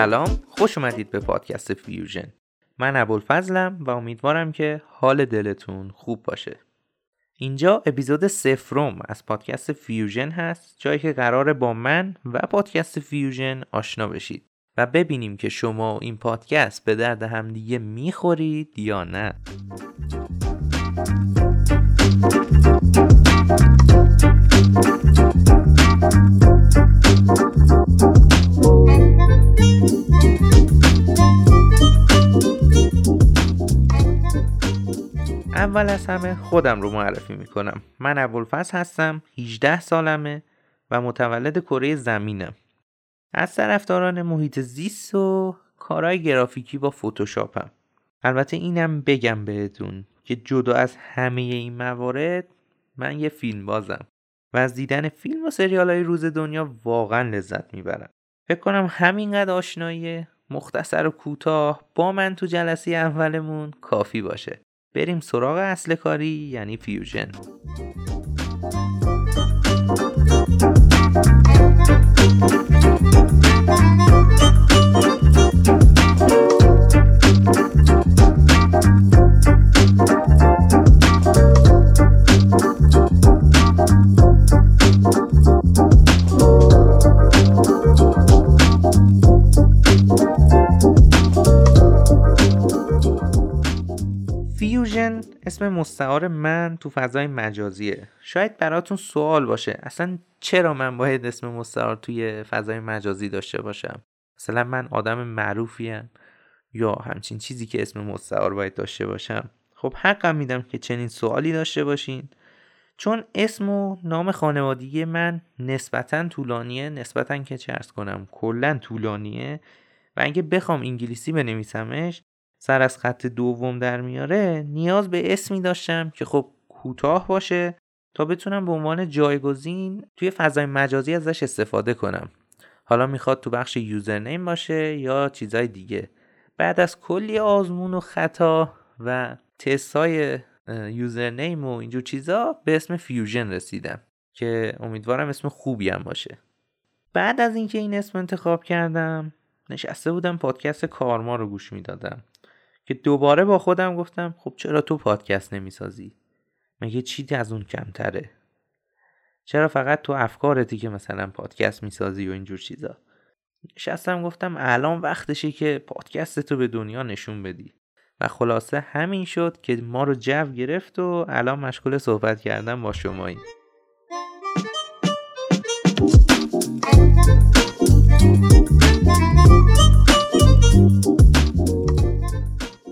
سلام خوش اومدید به پادکست فیوژن. من ابوالفضلم و امیدوارم که حال دلتون خوب باشه. اینجا اپیزود صفرم از پادکست فیوژن هست جایی که قراره با من و پادکست فیوژن آشنا بشید و ببینیم که شما و این پادکست به درد همدیگه می‌خورید یا نه. اول از همه خودم رو معرفی می‌کنم. من ابوالفضل هستم 18 سالمه و متولد کره زمینم. از طرفداران محیط زیست و کارهای گرافیکی با فتوشاپم. البته اینم بگم بهتون که جدا از همه این موارد من یه فیلم بازم و از دیدن فیلم و سریال های روز دنیا واقعا لذت می‌برم. فکر کنم همینقدر آشنایی مختصر و کوتاه با من تو جلسه اولمون کافی باشه. بریم سراغ اصل کاری یعنی فیوژن. اسم مستعار من تو فضای مجازیه. شاید براتون سوال باشه. اصلا چرا من باید اسم مستعار توی فضای مجازی داشته باشم؟ مثلا من آدم معروفیم یا همچین چیزی که اسم مستعار باید داشته باشم؟ خب حقم میدم که چنین سوالی داشته باشین. چون اسم و نام خانوادگی من نسبتا طولانیه نسبتا که چرس کنم کلا طولانیه. و اگه بخوام انگلیسی بنویسمش سر از خط دوم در میاره نیاز به اسمی داشتم که خب کوتاه باشه تا بتونم به عنوان جایگزین توی فضای مجازی ازش استفاده کنم. حالا می‌خواد تو بخش username باشه یا چیزای دیگه. بعد از کلی آزمون و خطا و تست های username و اینجور چیزا به اسم فیوژن رسیدم که امیدوارم اسم خوبی هم باشه. بعد از اینکه این اسم انتخاب کردم نشسته بودم پادکست کارما رو گوش می‌دادم. که دوباره با خودم گفتم خب چرا تو پادکست نمی‌سازی؟ مگه چیزی از اون کمتره؟ چرا فقط تو افکارتی که مثلا پادکست می‌سازی و اینجور چیزا؟ نشستم گفتم الان وقتشه که پادکست تو به دنیا نشون بدی. و خلاصه همین شد که ما رو جو گرفت و الان مشغول صحبت کردن با شماییم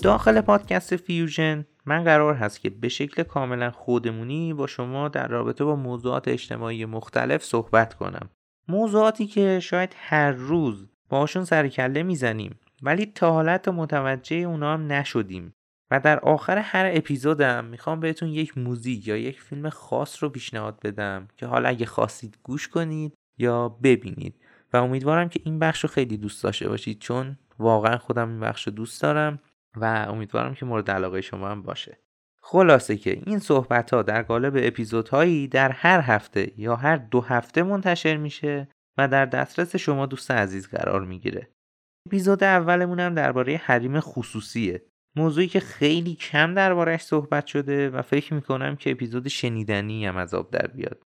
داخل پادکست فیوژن من قرار هست که به شکل کاملا خودمونی با شما در رابطه با موضوعات اجتماعی مختلف صحبت کنم. موضوعاتی که شاید هر روز باشون سرکله می‌زنیم ولی تا حالت متوجه اونا هم نشدیم. و در آخر هر اپیزودم می‌خوام بهتون یک موزیک یا یک فیلم خاص رو پیشنهاد بدم که حالا اگه خواستید گوش کنید یا ببینید. و امیدوارم که این بخش رو خیلی دوست داشته باشید چون واقعا خودم این بخش رو دوست دارم. و امیدوارم که مورد علاقه شما هم باشه. خلاصه که این صحبت ها در قالب اپیزودهایی در هر هفته یا هر دو هفته منتشر میشه و در دسترس شما دوست عزیز قرار می‌گیره. اپیزود اولمون هم درباره حریم خصوصیه. موضوعی که خیلی کم دربارهش صحبت شده و فکر می‌کنم که اپیزود شنیدنی هم از آب در بیاد.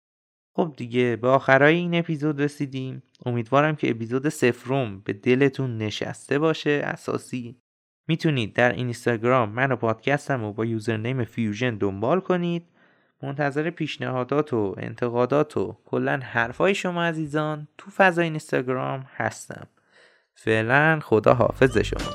خب دیگه به آخرای این اپیزود رسیدیم. امیدوارم که اپیزود سفرم به دلتون نشسته باشه. اساسی می‌تونید در اینستاگرام من و پادکستم رو با یوزرنیم فیوژن دنبال کنید. منتظر پیشنهادات و انتقادات و کلا حرفای شما عزیزان تو فضای اینستاگرام هستم. فعلا خدا حافظ شما.